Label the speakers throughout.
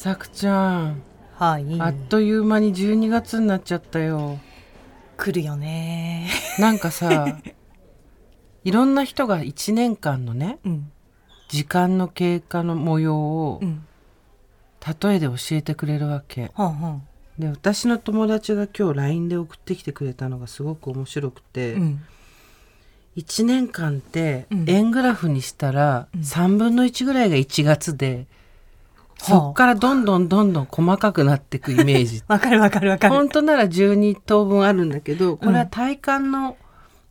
Speaker 1: さくちゃん。
Speaker 2: はい。
Speaker 1: あっという間に12月になっちゃったよ。
Speaker 2: 来るよね。
Speaker 1: なんかさ いろんな人が1年間のね
Speaker 2: うん。
Speaker 1: 時間の経過の模様を
Speaker 2: うん。
Speaker 1: 例えで教えてくれるわけ。
Speaker 2: はんはん
Speaker 1: で私の友達が今日 LINE で送ってきてくれたのがすごく面白くて、
Speaker 2: うん。
Speaker 1: 1年間って
Speaker 2: うん。
Speaker 1: 円グラフにしたら
Speaker 2: うん。
Speaker 1: 3分の1ぐらいが1月で、
Speaker 2: はあ
Speaker 1: そっからどんどんどんどん細かくなっていくイメージ。
Speaker 2: わかるわかるわかる。
Speaker 1: 本当なら12等分あるんだけどこれは体感の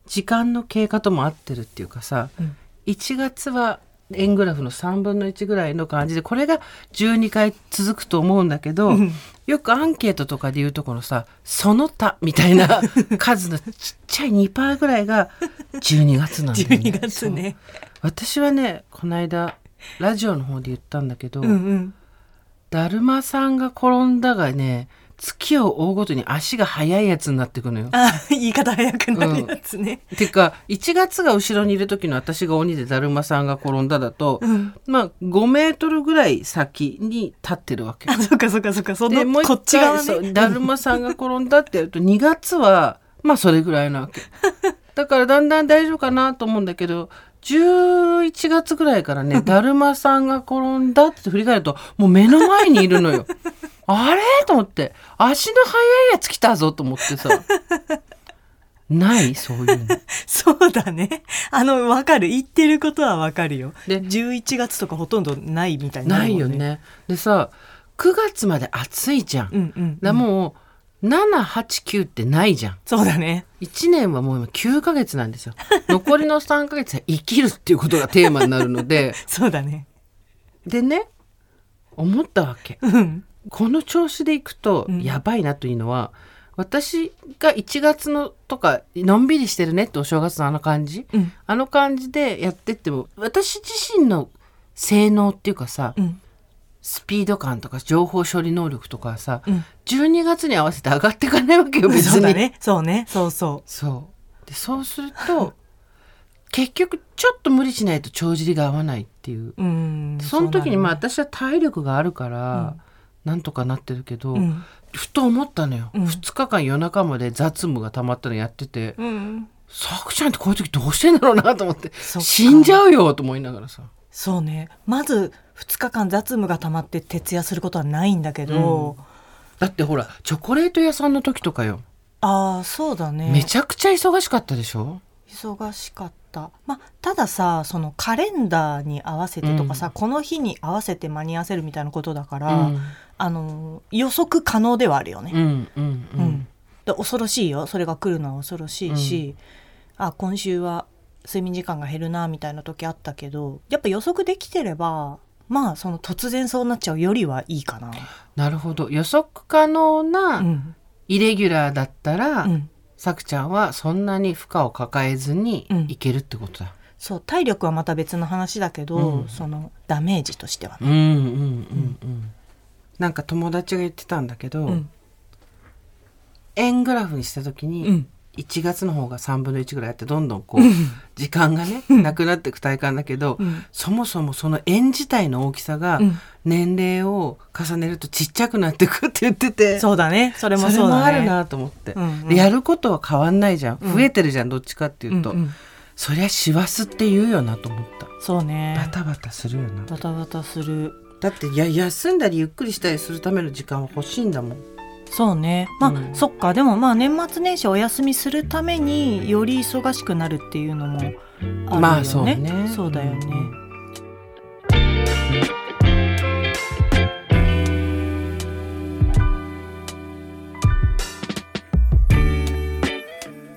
Speaker 1: 時間の経過とも合ってるっていうかさ、
Speaker 2: うん。
Speaker 1: 1月は円グラフの3分の1ぐらいの感じでこれが12回続くと思うんだけど、
Speaker 2: うん。
Speaker 1: よくアンケートとかで言うとこのさその他みたいな 数のちっちゃい2%ぐらいが12月なんだよね。
Speaker 2: 12月ね。
Speaker 1: 私はねこの間ラジオの方で言ったんだけど、
Speaker 2: うんうん
Speaker 1: だるまさんが転んだがね月を追うごとに足が速いやつになってくのよ。
Speaker 2: あ言い方早くなるやつね、
Speaker 1: てか1月が後ろにいる時の私が鬼でだるまさんが転んだだと、
Speaker 2: うん。
Speaker 1: まあ5メートルぐらい先に立ってるわけ。
Speaker 2: あそっかそっかそっか。そ
Speaker 1: でもう
Speaker 2: のこっち側ね。
Speaker 1: だるまさんが転んだってやると2月はまあそれぐらいなわけ。だからだんだん大丈夫かなと思うんだけど11月ぐらいからね だるまさんが転んだって振り返るともう目の前にいるのよ。あれ？と思って。足の速いやつ来たぞと思ってさ。ない？そういうの。
Speaker 2: そうだね。あのわかる。言ってることはわかるよ。
Speaker 1: で
Speaker 2: 11月とかほとんどないみたいに
Speaker 1: ない
Speaker 2: るもん
Speaker 1: よね。でさ9月まで暑いじゃん、
Speaker 2: うんうん、うん、
Speaker 1: だもう789ってないじゃん。
Speaker 2: そうだね。
Speaker 1: 1年はもう今9ヶ月なんですよ。残りの3ヶ月は生きるっていうことがテーマになるので、
Speaker 2: そうだね。
Speaker 1: でね、思ったわけ。
Speaker 2: うん。
Speaker 1: この調子でいくと
Speaker 2: うん。
Speaker 1: やばいなというのは、私が1月のとか、のんびりしてるねってお正月のあの感じ、
Speaker 2: うん。
Speaker 1: あの感じでやってっても、私自身の性能っていうかさ、
Speaker 2: うん
Speaker 1: スピード感とか情報処理能力とかはさ、
Speaker 2: うん。
Speaker 1: 12月に合わせて上がっていかないわけよ、別に。
Speaker 2: そうだね。そうね。そうそ
Speaker 1: そう。でそうすると 結局ちょっと無理しないと帳尻が合わないっていう。その時にまあ
Speaker 2: あ
Speaker 1: 私は体力があるから、なんとかなってるけど、
Speaker 2: うん。
Speaker 1: ふと思ったのよ、
Speaker 2: うん。
Speaker 1: 2日間夜中まで雑務が溜まったのやってて
Speaker 2: うん。
Speaker 1: さくちゃんってこういう時どうしてんだろうなと思って死んじゃうよと思いながらさ
Speaker 2: そうね。まず2日間雑務が溜まって徹夜することはないんだけど、
Speaker 1: だってほらチョコレート屋さんの時とかよ、
Speaker 2: ああそうだね。
Speaker 1: めちゃくちゃ忙しかったでしょ？
Speaker 2: 忙しかった、まあ、たださそのカレンダーに合わせてとかさ、
Speaker 1: うん。
Speaker 2: この日に合わせて間に合わせるみたいなことだから、
Speaker 1: うん。
Speaker 2: あの予測可能ではあるよね、
Speaker 1: うんうんう
Speaker 2: うん。んで恐ろしいよ。それが来るのは恐ろしいし、あ今週は睡眠時間が減るなみたいな時あったけどやっぱ予測できてればまあその突然そうなっちゃうよりはいいかな。
Speaker 1: なるほど予測可能な、
Speaker 2: うん
Speaker 1: イレギュラーだったら、
Speaker 2: うん
Speaker 1: さくちゃんはそんなに負荷を抱えずに
Speaker 2: うん
Speaker 1: いけるってことだ。
Speaker 2: そう体力はまた別の話だけど、
Speaker 1: うん
Speaker 2: そのダメージとしてはね。
Speaker 1: うんうんうんうん。なんか友達が言ってたんだけど、
Speaker 2: うん
Speaker 1: 円グラフにした時に、
Speaker 2: うん
Speaker 1: 1月の方が3分の1ぐらいあってどんどんこう時間がねなくなっていく体感だけど、
Speaker 2: うん。
Speaker 1: そもそもその円自体の大きさが
Speaker 2: うん。
Speaker 1: 年齢を重ねるとちっちゃくなってくって言ってて、
Speaker 2: そうだね。それも
Speaker 1: そ
Speaker 2: うだね。
Speaker 1: もあるなと思って、でやることは変わんないじゃん。
Speaker 2: うん。
Speaker 1: 増えてるじゃんどっちかっていうと、そりゃ師走って言うよなと思った。
Speaker 2: そうね。
Speaker 1: バタバタするよな
Speaker 2: バタバタする。
Speaker 1: だってや休んだりゆっくりしたりするための時間は欲しいんだもん
Speaker 2: そうね。まあ、
Speaker 1: うん。
Speaker 2: そっか。でもまあ年末年始お休みするためにより忙しくなるっていうのもあるよね。
Speaker 1: まあそうね。
Speaker 2: そうだよね、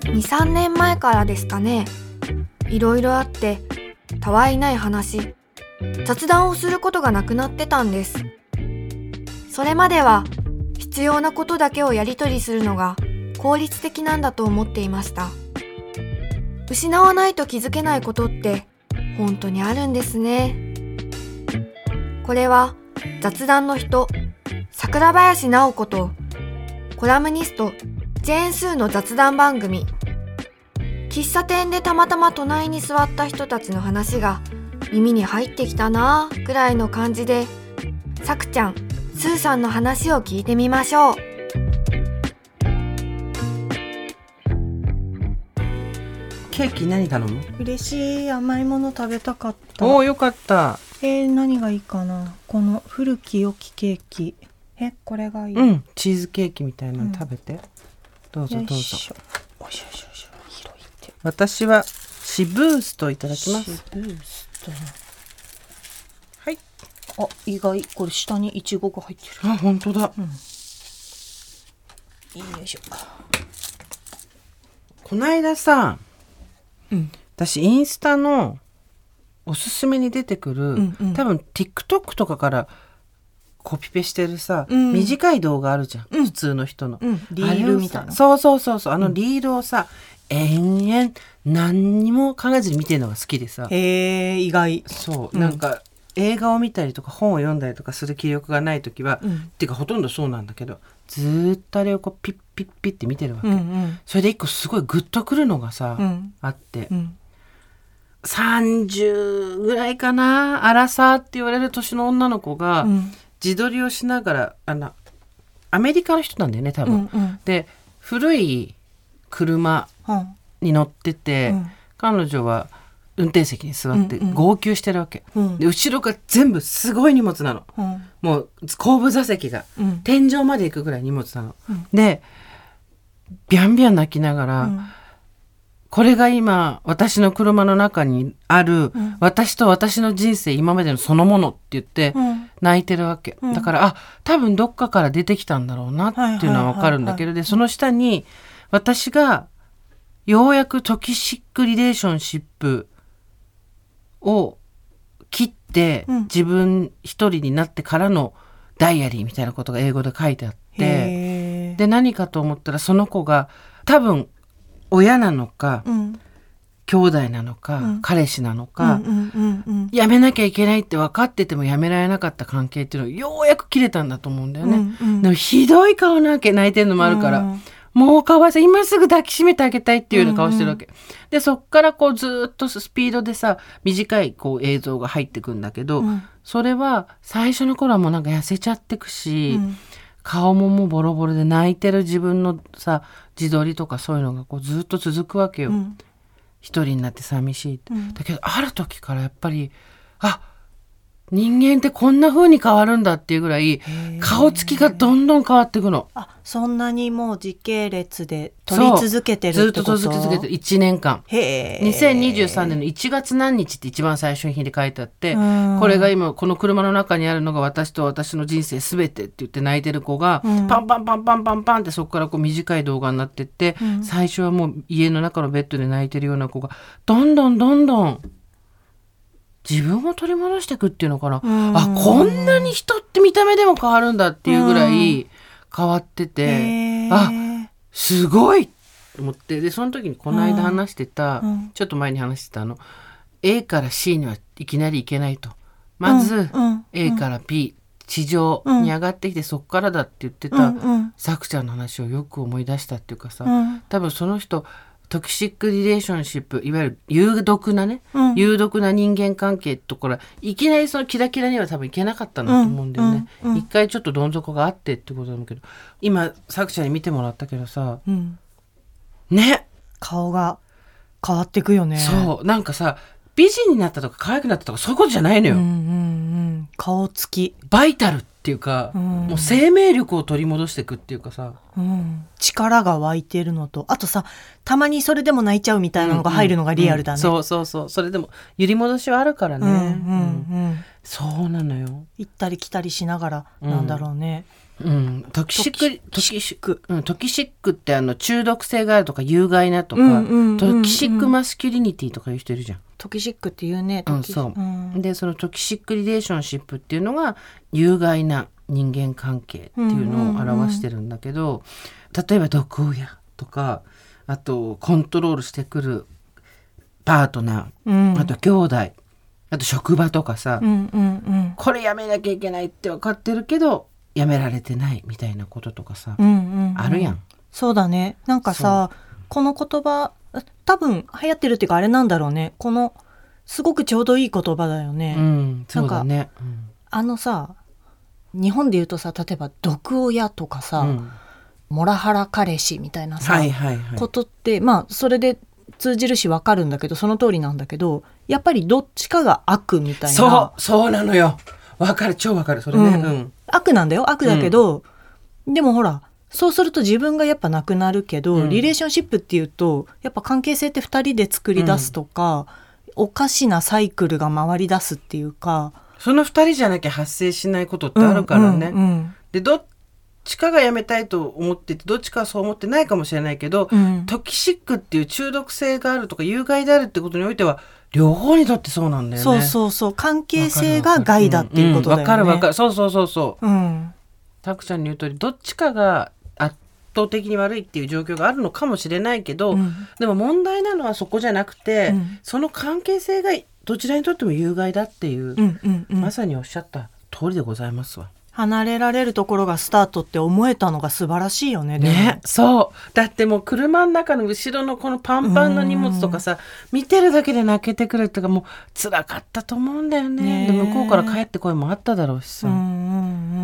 Speaker 3: 23年前からですかね。いろいろあってたわいない話。雑談をすることがなくなってたんです。それまでは必要なことだけをやり取りするのが効率的なんだと思っていました。失わないと気づけないことって本当にあるんですね。これは雑談の人桜林直子とコラムニストジェーン・スーの雑談番組。喫茶店でたまたま隣に座った人たちの話が耳に入ってきたなぁくらいの感じでさくちゃん、スーさんの話を聞いてみましょう。
Speaker 1: ケーキ何頼む？
Speaker 2: 嬉しい甘いもの食べたかった。
Speaker 1: おおよかった。
Speaker 2: えー、何がいいかな？この古き良きケーキ。えこれがいい、
Speaker 1: うんチーズケーキみたいなの食べて、どうぞ
Speaker 2: よ
Speaker 1: どうぞ。
Speaker 2: いしょおいしょよいしょよいしょ。広いって。
Speaker 1: 私はシブーストいただきます。
Speaker 2: シブースト。
Speaker 1: はい
Speaker 2: あ意外。これ下にイチゴが入ってる。
Speaker 1: あ本当だ。
Speaker 2: よいしょ。
Speaker 1: こないださ
Speaker 2: うん。
Speaker 1: 私インスタのおすすめに出てくる、
Speaker 2: んうん。
Speaker 1: 多分 TikTok とかからコピペしてるさ、
Speaker 2: うん。
Speaker 1: 短い動画あるじゃん、
Speaker 2: うん。
Speaker 1: 普通の人の、
Speaker 2: うん。リールみたいな。
Speaker 1: そうそうそうそう。あのリールをさ、延々何にも考えずに見てるのが好きでさ。
Speaker 2: へえ意外。
Speaker 1: そう、
Speaker 2: うん。
Speaker 1: なんか映画を見たりとか本を読んだりとかする気力がない時は、
Speaker 2: うん。
Speaker 1: っていうかほとんどそうなんだけどずーっとあれをこうピッピッピッって見てるわけ、
Speaker 2: うんうん。
Speaker 1: それで一個すごいグッとくるのがさ、
Speaker 2: うん。
Speaker 1: あって、
Speaker 2: うん。
Speaker 1: 30ぐらいかなアラサーって言われる年の女の子が
Speaker 2: うん。
Speaker 1: 自撮りをしながらあのアメリカの人なんだよね多
Speaker 2: う
Speaker 1: 分。
Speaker 2: んうん。
Speaker 1: で古い車
Speaker 2: うん。
Speaker 1: に乗ってて、
Speaker 2: うん。
Speaker 1: 彼女は運転席に座って
Speaker 2: うんうん。
Speaker 1: 号泣してるわけ。
Speaker 2: うん。
Speaker 1: で後ろが全部すごい荷物なの。
Speaker 2: うん。
Speaker 1: もう後部座席が
Speaker 2: うん。
Speaker 1: 天井まで行くぐらい荷物なの。
Speaker 2: うん。
Speaker 1: でビャンビャン泣きながら、
Speaker 2: うん。
Speaker 1: これが今私の車の中にある、
Speaker 2: うん。
Speaker 1: 私と私の人生今までのそのものって言って
Speaker 2: うん。
Speaker 1: 泣いてるわけ、
Speaker 2: うん。
Speaker 1: だからあ多分どっかから出てきたんだろうなっていうのはわかるんだけど、でその下に私がようやくトキシックリレーションシップを切って、
Speaker 2: うん。
Speaker 1: 自分一人になってからのダイアリーみたいなことが英語で書いてあって。で何かと思ったらその子が多分親なのか、
Speaker 2: うん。
Speaker 1: 兄弟なのか、
Speaker 2: うん。
Speaker 1: 彼氏なの
Speaker 2: う
Speaker 1: か、やめなきゃいけないって分かっててもやめられなかった関係っていうのをようやく切れたんだと思うんだよね。
Speaker 2: うんうん。
Speaker 1: でもひどい顔なわけ泣いてるのもあるから、
Speaker 2: うん
Speaker 1: もうかわいそう今すぐ抱きしめてあげたいっていうような顔してるわけ。でそっからこうずーっとスピードでさ短いこう映像が入ってくんだけど、
Speaker 2: うん。
Speaker 1: それは最初の頃はもうなんか痩せちゃってくし、
Speaker 2: うん。
Speaker 1: 顔ももうボロボロで泣いてる自分のさ自撮りとかそういうのがこうずっと続くわけよ、
Speaker 2: うん。
Speaker 1: 一人になって寂しいって、
Speaker 2: うん。
Speaker 1: だけどある時からやっぱりあ人間ってこんな風に変わるんだっていうぐらい
Speaker 2: ー。
Speaker 1: 顔つきがどんどん変わっていくの。
Speaker 2: あそんなにもう時系列で撮り続けてる
Speaker 1: ずっ
Speaker 2: ってこと？
Speaker 1: と続け続けてる1年間。
Speaker 2: へえ
Speaker 1: 2023年の1月何日って一番最初の日で書いてあって、
Speaker 2: うん。
Speaker 1: これが今この車の中にあるのが私と私の人生すべてって言って泣いてる子が、
Speaker 2: うん。
Speaker 1: パンパンパンパンパンパンってそこからこう短い動画になってって、
Speaker 2: うん。
Speaker 1: 最初はもう家の中のベッドで泣いてるような子がどんどんどんどん自分を取り戻していくっていうのかな、
Speaker 2: うん。
Speaker 1: あこんなに人って見た目でも変わるんだっていうぐらい変わってて、あすごいと思って。でその時にこの間話してた、
Speaker 2: うん。
Speaker 1: ちょっと前に話してたあの A から C にはいきなり行けないと。まず、A から B 地上に上がってきて、そっからだって言ってた、さくちゃんの話をよく思い出したっていうかさ、
Speaker 2: うん。
Speaker 1: 多分その人トキシックリレーションシップいわゆる有毒なね、
Speaker 2: うん。
Speaker 1: 有毒な人間関係ってところいきなりそのキラキラには多分いけなかったんだと思うんだよね、
Speaker 2: うんうんうん。
Speaker 1: 一回ちょっとどん底があってってことだけど今さくちゃんに見てもらったけどさ
Speaker 2: うん。
Speaker 1: ね。
Speaker 2: 顔が変わっていくよね。
Speaker 1: そう。なんかさ美人になったとか可愛くなったとかそういうことじゃないのよ、
Speaker 2: うんうんうん。顔つき、
Speaker 1: バイタルっていうか、
Speaker 2: うん。
Speaker 1: もう生命力を取り戻していくっていうかさ
Speaker 2: うん、力が湧いてるのとあとさたまにそれでも泣いちゃうみたいなのが入るのがリアルだね、
Speaker 1: うん。うん。そうそうそう。それでも揺り戻しはあるからね、
Speaker 2: うんうん
Speaker 1: うん。
Speaker 2: うん。
Speaker 1: そうなのよ、
Speaker 2: 行ったり来たりしながらなんだろうね、
Speaker 1: うん、トキシック
Speaker 2: トキ
Speaker 1: シック、うん、トキシックってあの中毒性があるとか有害なとか、
Speaker 2: うんうんうんうん
Speaker 1: toxic masculinity とかいう人いるじゃん。
Speaker 2: toxic っていうね
Speaker 1: うん、そう、
Speaker 2: ん。
Speaker 1: でその toxic relationship っていうのが有害な人間関係っていうのを表してるんだけど、例えば毒親とかあとコントロールしてくるパートナ
Speaker 2: うん。
Speaker 1: ー、あと兄弟。あと職場とかさ、
Speaker 2: うんうんうん。
Speaker 1: これやめなきゃいけないって分かってるけどやめられてないみたいなこととかさ、
Speaker 2: うんうんうん。
Speaker 1: あるやん。
Speaker 2: そうだね。なんかさこの言葉多分流行ってるっていうかあれなんだろうね。このすごくちょうどいい言葉だよね、
Speaker 1: うん、そうだね。うん
Speaker 2: あのさ日本で言うとさ例えば毒親とかさ、
Speaker 1: うん。
Speaker 2: モラハラ彼氏みたいなさ、
Speaker 1: はいはいはい。
Speaker 2: ことってまあそれで通じるしわかるんだけどその通りなんだけどやっぱりどっちかが悪みたいな。
Speaker 1: そうそうなのよわかる超わかる。それね、
Speaker 2: うん。
Speaker 1: うん。
Speaker 2: 悪なんだよ。悪だけど、でもほらそうすると自分がやっぱなくなるけど、
Speaker 1: うん。
Speaker 2: リレーションシップっていうとやっぱ関係性って2人で作り出すとか、おかしなサイクルが回り出すっていうか。
Speaker 1: その二人じゃなきゃ発生しないことってあるからね、
Speaker 2: うんうん
Speaker 1: でどっちかがやめたいと思っててどっちかはそう思ってないかもしれないけど、
Speaker 2: うん。
Speaker 1: トキシックっていう中毒性があるとか有害であるってことにおいては両方にとってそうなんだよね。
Speaker 2: そうそうそう。関係性が害だっていうことだよね。
Speaker 1: わかるわかる。そうそうそうそう。
Speaker 2: うん。
Speaker 1: たくちゃんに言う通りどっちかが圧倒的に悪いっていう状況があるのかもしれないけど、
Speaker 2: うん。
Speaker 1: でも問題なのはそこじゃなくて、
Speaker 2: うん。
Speaker 1: その関係性がどちらにとっても有害だっていう、
Speaker 2: うんうんうん。
Speaker 1: まさにおっしゃった通りでございますわ。
Speaker 2: 離れられるところがスタートって思えたのが素晴らしいよね。
Speaker 1: ね、そう。だってもう車の中の後ろのこのパンパンの荷物とかさ見てるだけで泣けてくるっていうかもう辛かったと思うんだよね。
Speaker 2: ね
Speaker 1: で向こうから帰って声もあっただろうしさ、
Speaker 2: うんうんう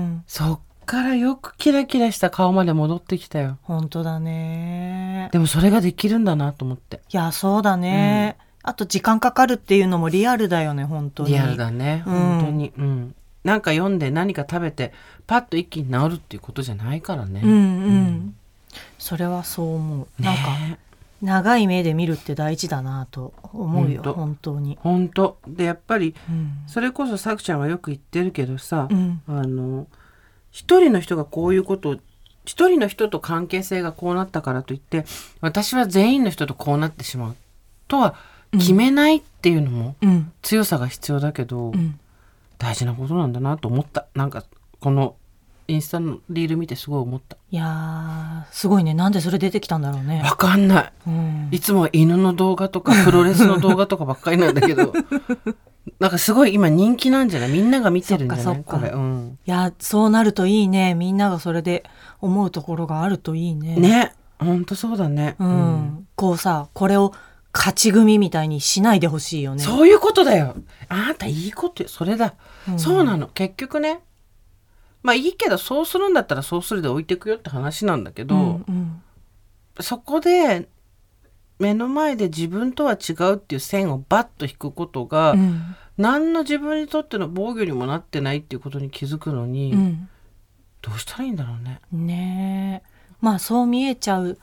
Speaker 2: ん。
Speaker 1: そっからよくキラキラした顔まで戻ってきたよ。
Speaker 2: 本当だね。
Speaker 1: でもそれができるんだなと思って。
Speaker 2: いやそうだね。あと時間かかるっていうのもリアルだよね本当に。
Speaker 1: リアルだね、
Speaker 2: うん。
Speaker 1: 本当に。うんなんか読んで何か食べてパッと一気に治るっていうことじゃないからね、
Speaker 2: うんうん。それはそう思う。なんか
Speaker 1: ね
Speaker 2: 長い目で見るって大事だなと思うよ本当に。
Speaker 1: 本当でやっぱり
Speaker 2: うん。
Speaker 1: それこそさくちゃんはよく言ってるけどさ、
Speaker 2: うん。
Speaker 1: あの一人の人がこういうことを一人の人と関係性がこうなったからといって私は全員の人とこうなってしまうとは決めないっていうのも
Speaker 2: うん。
Speaker 1: 強さが必要だけど、
Speaker 2: うん。
Speaker 1: 大事なことなんだなと思った。なんかこのインスタのリール見てすごい思った。
Speaker 2: いやーすごいね。なんでそれ出てきたんだろうね。
Speaker 1: わかんない。
Speaker 2: うん。
Speaker 1: いつもは犬の動画とかプロレスの動画とかばっかりなんだけど。なんかすごい今人気なんじゃない？みんなが見てるんじゃない？これ、うん、
Speaker 2: いやそうなるといいね。みんながそれで思うところがあるといいね。
Speaker 1: ね。ほんとそうだね。
Speaker 2: うん、こうさこれを勝ち組みたいにしないでほしいよね。
Speaker 1: そういうことだよ。あなたいいことよそれだ、
Speaker 2: うん
Speaker 1: そうなの。結局ね。まあいいけど、そうするんだったらそうするで置いていくよって話なんだけど、
Speaker 2: うんうん
Speaker 1: そこで目の前で自分とは違うっていう線をバッと引くことが、
Speaker 2: うん
Speaker 1: 何の自分にとっての防御にもなってないっていうことに気づくのに、
Speaker 2: うん
Speaker 1: どうしたらいいんだろうね。
Speaker 2: ねえまあそう見えちゃう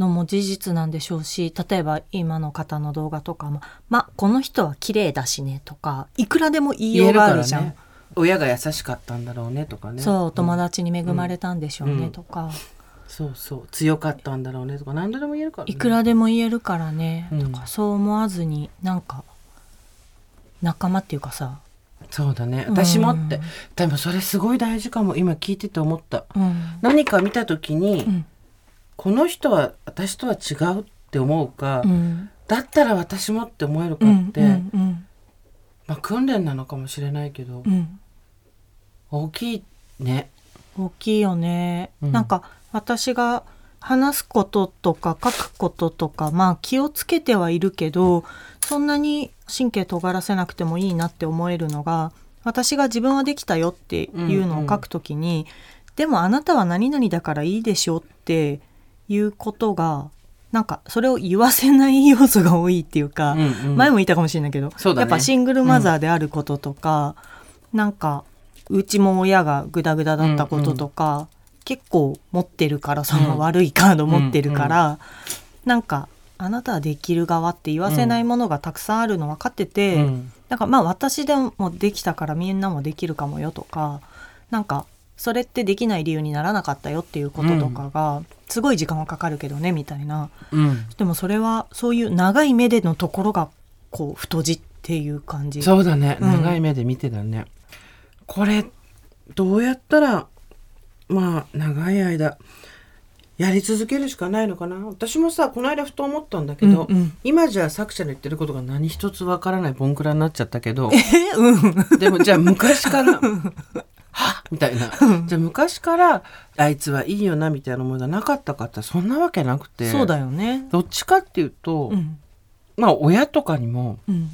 Speaker 2: のも事実なんでしょうし例えば今の方の動画とかも「まあこの人は綺麗だしね」とかいくらでも言いようがあるじゃん。
Speaker 1: ね。親が優しかったんだろうねとかね。
Speaker 2: そう友
Speaker 1: ん
Speaker 2: 達に恵まれたんでしょうね
Speaker 1: うん
Speaker 2: とか、
Speaker 1: そうそう。強かったんだろうねとか何度でも言えるからね。
Speaker 2: いくらでも言えるからね、
Speaker 1: うん
Speaker 2: とかそう思わずになんか仲間っていうかさ、
Speaker 1: そうだね。私もって。
Speaker 2: うん
Speaker 1: でもそれすごい大事かも。今聞いてて思った。
Speaker 2: うん
Speaker 1: 何か見た時に、
Speaker 2: うん
Speaker 1: この人は私とは違うって思うか、
Speaker 2: うん。
Speaker 1: だったら私もって思えるか
Speaker 2: うん
Speaker 1: って、
Speaker 2: うんうん
Speaker 1: まあ訓練なのかもしれないけど、
Speaker 2: うん。
Speaker 1: 大きいね。
Speaker 2: 大きいよね、
Speaker 1: うん。
Speaker 2: なんか私が話すこととか書くこととかまあ気をつけてはいるけどそんなに神経尖らせなくてもいいなって思えるのが私が自分はできたよっていうのを書くときに、でもあなたは何々だからいいでしょっていうことがなんかそれを言わせない要素が多いっていうか、
Speaker 1: うんうん。
Speaker 2: 前も言ったかもしれないけど、
Speaker 1: ね。
Speaker 2: やっぱシングルマザーであることとか、なんかうちも親がグダグダだったこととか、結構持ってるからその悪いカード持ってるから、なんかあなたはできる側って言わせないものがたくさんあるの分かってて、
Speaker 1: うん。
Speaker 2: なんかまあ私でもできたからみんなもできるかもよとかなんかそれってできない理由にならなかったよっていうこととかが、すごい時間はかかるけどねみたいな
Speaker 1: うん
Speaker 2: でもそれはそういう長い目でのところがこう太字っていう感じ
Speaker 1: そうだね。
Speaker 2: うん
Speaker 1: 長い目で見てだね。これ、どうやったら、まあ、長い間、やり続けるしかないのかな？私もさ、この間ふと思ったんだけど、
Speaker 2: うんうん
Speaker 1: 今じゃあ作者の言ってることが何一つわからないボンクラになっちゃったけど、
Speaker 2: えうん
Speaker 1: でもじゃあ昔から、みたいな。じゃあ昔から、あいつはいいよなみたいな思いがなかったかってそんなわけなくて。
Speaker 2: そうだよね。
Speaker 1: どっちかっていうと、
Speaker 2: うん。
Speaker 1: まあ親とかにも、
Speaker 2: うん。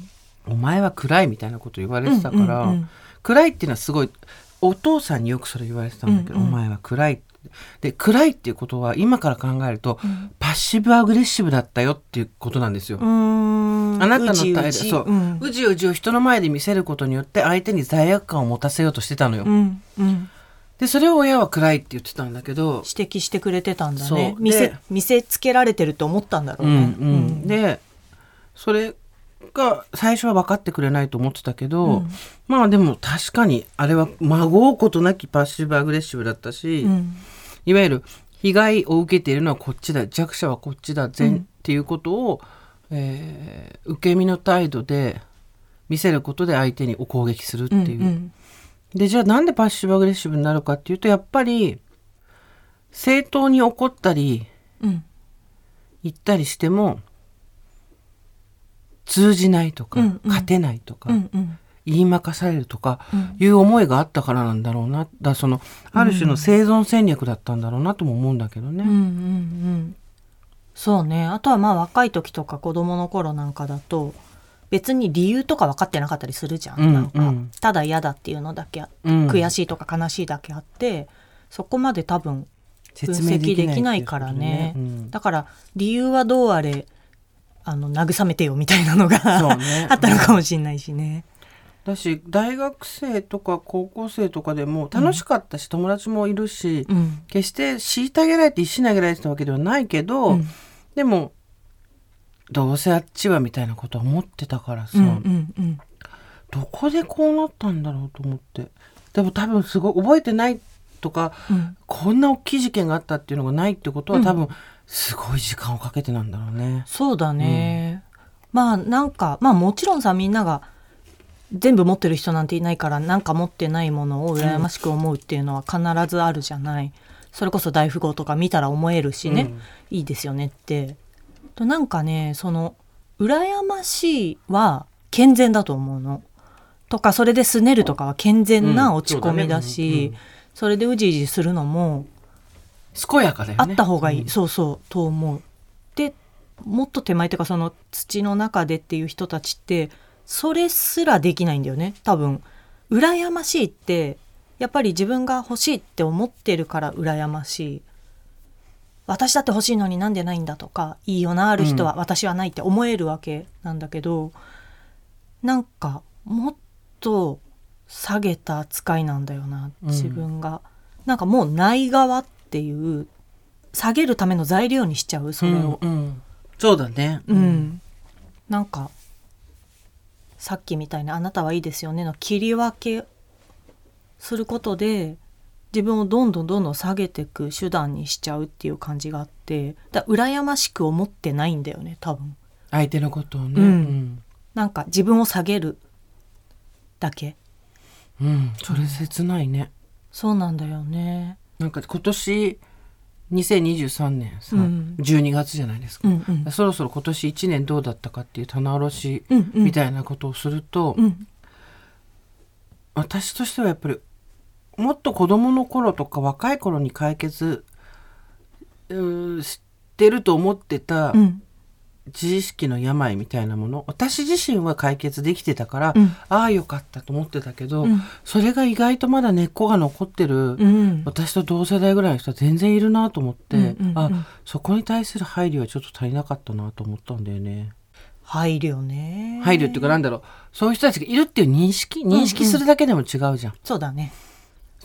Speaker 1: お前は暗いみたいなこと言われてたから、
Speaker 2: うんうんうん。
Speaker 1: 暗いっていうのはすごいお父さんによくそれ言われてたんだけど、
Speaker 2: うんうん。
Speaker 1: お前は暗いってで暗いっていうことは今から考えると、
Speaker 2: うん。
Speaker 1: パッシブアグレッシブだったよっていうことなんですよ。あなたの態度そう、
Speaker 2: うん。
Speaker 1: うじうじを人の前で見せることによって相手に罪悪感を持たせようとしてたのよ。
Speaker 2: うん。うん。
Speaker 1: でそれを親は暗いって言ってたんだけど、
Speaker 2: 指摘してくれてたんだ
Speaker 1: そう。
Speaker 2: ね見せ
Speaker 1: で
Speaker 2: 見せつけられてると思ったんだろ
Speaker 1: う
Speaker 2: うんね、
Speaker 1: うん、でそれが最初は分かってくれないと思ってたけど、
Speaker 2: うん。
Speaker 1: まあでも確かにあれはまごうことなきパッシブアグレッシブだったし、
Speaker 2: うん
Speaker 1: いわゆる被害を受けているのはこっちだ。弱者はこっちだ善、
Speaker 2: うん。
Speaker 1: っていうことを、えー受け身の態度で見せることで相手にお攻撃するっていう。
Speaker 2: うんうん。
Speaker 1: でじゃあなんでパッシブアグレッシブになるかっていうとやっぱり正当に怒ったり
Speaker 2: うん。
Speaker 1: 言ったりしても通じないとか、
Speaker 2: うんうん。
Speaker 1: 勝てないとか、
Speaker 2: うんうん
Speaker 1: 言いまかされるとか
Speaker 2: うん。
Speaker 1: いう思いがあったからなんだろうな。だそのある種の生存戦略だったんだろうなとも思うんだけどね。
Speaker 2: うんうんうん。そうね。あとはまあ若い時とか子供の頃なんかだと別に理由とか分かってなかったりするじゃん,、
Speaker 1: うん
Speaker 2: なんか
Speaker 1: うん
Speaker 2: ただ嫌だっていうのだけあ
Speaker 1: うん。
Speaker 2: 悔しいとか悲しいだけあってそこまで多分分析できない
Speaker 1: ってう
Speaker 2: から
Speaker 1: こと
Speaker 2: ね。
Speaker 1: うん。
Speaker 2: だから理由はどうあれあの慰めてよみたいなのが
Speaker 1: ね。
Speaker 2: あったのかもしれないしね。
Speaker 1: だし大学生とか高校生とかでも楽しかったし、友達もいるし、
Speaker 2: うん。
Speaker 1: 決して虐げられて石投げられてたわけではないけど、
Speaker 2: うん。
Speaker 1: でもどうせあっちはみたいなことは思ってたからさ、
Speaker 2: うんうんうん。
Speaker 1: どこでこうなったんだろうと思って。でも多分すごい覚えてないとか
Speaker 2: うん。
Speaker 1: こんな大きい事件があったっていうのがないってことは多分すごい時間をかけてなんだろうね。
Speaker 2: そうだね、まあなんかまあもちろんさみんなが全部持ってる人なんていないからなんか持ってないものを羨ましく思うっていうのは必ずあるじゃない、それこそ大富豪とか見たら思えるしね、
Speaker 1: うん。
Speaker 2: いいですよねって。となんかねその羨ましいは健全だと思うの。とかそれで拗ねるとかは健全な落ち込みだし、
Speaker 1: そ
Speaker 2: れでうじうじするのも
Speaker 1: 健やかだよね。
Speaker 2: あった方がいい、
Speaker 1: うん
Speaker 2: そうそうと思う。でもっと手前というかその土の中でっていう人たちってそれすらできないんだよね。多分。羨ましいってやっぱり自分が欲しいって思ってるから羨ましい。私だって欲しいのになんでないんだとかいいよなある人は、私はないって思えるわけなんだけどなんかもっと下げた扱いなんだよな
Speaker 1: うん。
Speaker 2: 自分が、なんかもうない側っていう下げるための材料にしちゃうそれを、
Speaker 1: うんうん。そうだね。
Speaker 2: うん。なんかさっきみたいな「あなたはいいですよね」の切り分けすることで自分をどんどんどんどん下げていく手段にしちゃうっていう感じがあってだから羨ましく思ってないんだよね多分。
Speaker 1: 相手のことをね。
Speaker 2: うん。なんか自分を下げるだけ。
Speaker 1: うんうん。それ切ないね。
Speaker 2: そうなんだよね。
Speaker 1: なんか今年2023年さ、
Speaker 2: うん。
Speaker 1: 12月じゃないですか、
Speaker 2: うんうん。
Speaker 1: そろそろ今年1年どうだったかっていう棚卸し
Speaker 2: うんうん。
Speaker 1: みたいなことをすると、
Speaker 2: うん。
Speaker 1: 私としてはやっぱりもっと子供の頃とか若い頃に解決してると思ってた
Speaker 2: うん
Speaker 1: 自意識の病みたいなもの私自身は解決できてたから、
Speaker 2: うん。
Speaker 1: ああよかったと思ってたけど、
Speaker 2: うん。
Speaker 1: それが意外とまだ根っこが残ってる、
Speaker 2: うん。
Speaker 1: 私と同世代ぐらいの人は全然いるなと思って、
Speaker 2: うんうんうん。
Speaker 1: あそこに対する配慮はちょっと足りなかったなと思ったんだよね。
Speaker 2: 配慮ね。
Speaker 1: 配慮っていうかなんだろう。そういう人たちがいるっていう認識認識するだけでも違うじゃん。
Speaker 2: そうだね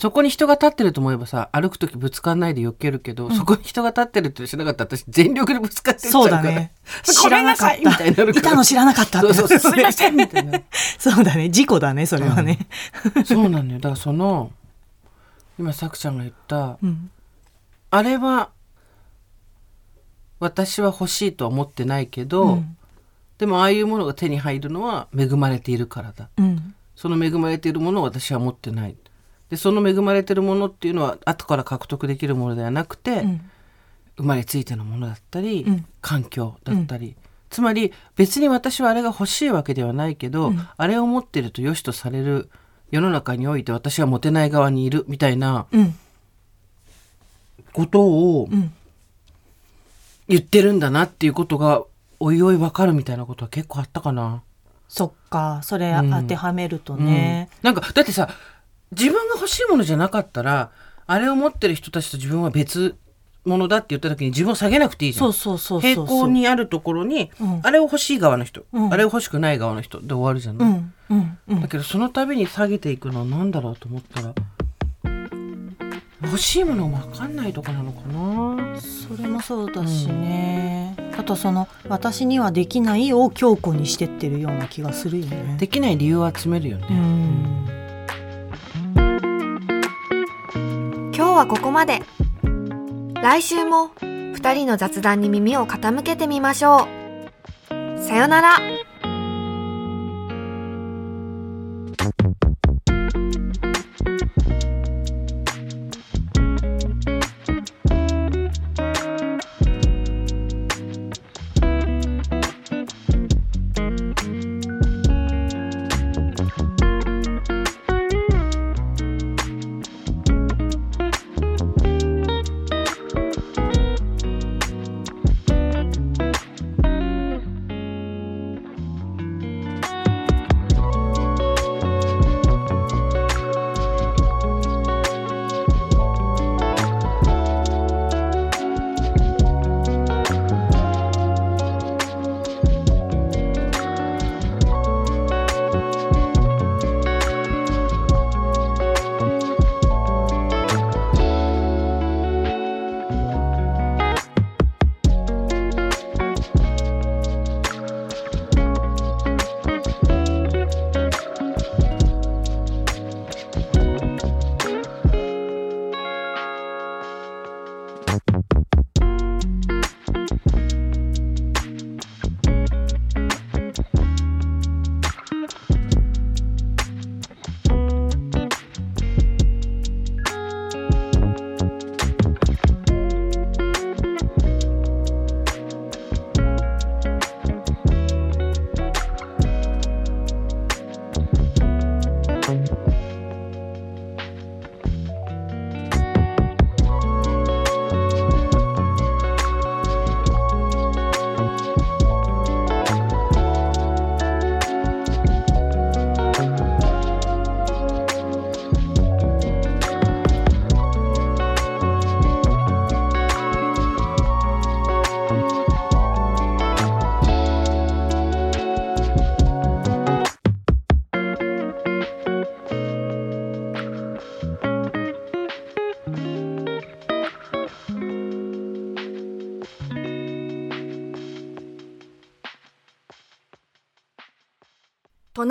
Speaker 1: そこに人が立ってると思えばさ歩く時ぶつかんないで避けるけど、そこに人が立ってるって知らなかったら私全力でぶつかってっちゃ
Speaker 2: そうだね。
Speaker 1: ごめんなさいみたいになるから。
Speaker 2: いた。の知らなかった
Speaker 1: そうそうそう。すいませんみたいな。
Speaker 2: そうだね。事故だねそれはね。
Speaker 1: そうなのよ。だからその今さくちゃんが言った
Speaker 2: うん。
Speaker 1: あれは私は欲しいとは思ってないけど、
Speaker 2: うん。
Speaker 1: でもああいうものが手に入るのは恵まれているからだ。
Speaker 2: うん。
Speaker 1: その恵まれているものを私は持ってないでその恵まれているものっていうのは後から獲得できるものではなくて、
Speaker 2: うん。
Speaker 1: 生まれついてのものだったり、
Speaker 2: うん。
Speaker 1: 環境だったり、つまり別に私はあれが欲しいわけではないけど、
Speaker 2: うん。
Speaker 1: あれを持ってると良しとされる世の中において私は持てない側にいるみたいな
Speaker 2: うん。
Speaker 1: ことを
Speaker 2: うん。
Speaker 1: 言ってるんだなっていうことがおいおいわかるみたいなことは結構あったかな。
Speaker 2: そっか。それ
Speaker 1: うん
Speaker 2: 当てはめるとね、
Speaker 1: うん。なんかだってさ自分が欲しいものじゃなかったらあれを持ってる人たちと自分は別物だって言った時に自分を下げなくていいじゃん。
Speaker 2: そうそうそうそう
Speaker 1: 平行にあるところに、
Speaker 2: うん。
Speaker 1: あれを欲しい側の人、
Speaker 2: うん。
Speaker 1: あれを欲しくない側の人で終わるじゃない、
Speaker 2: うん。
Speaker 1: だけどその度に下げていくのは何だろうと思ったら欲しいものが分かんないとかなのかな。
Speaker 2: それもそうだしね、あとその私にはできないを強固にしてってるような気がするよね。
Speaker 1: できない理由を集めるよね、
Speaker 3: はここまで。来週も2人の雑談に耳を傾けてみましょう。さよなら。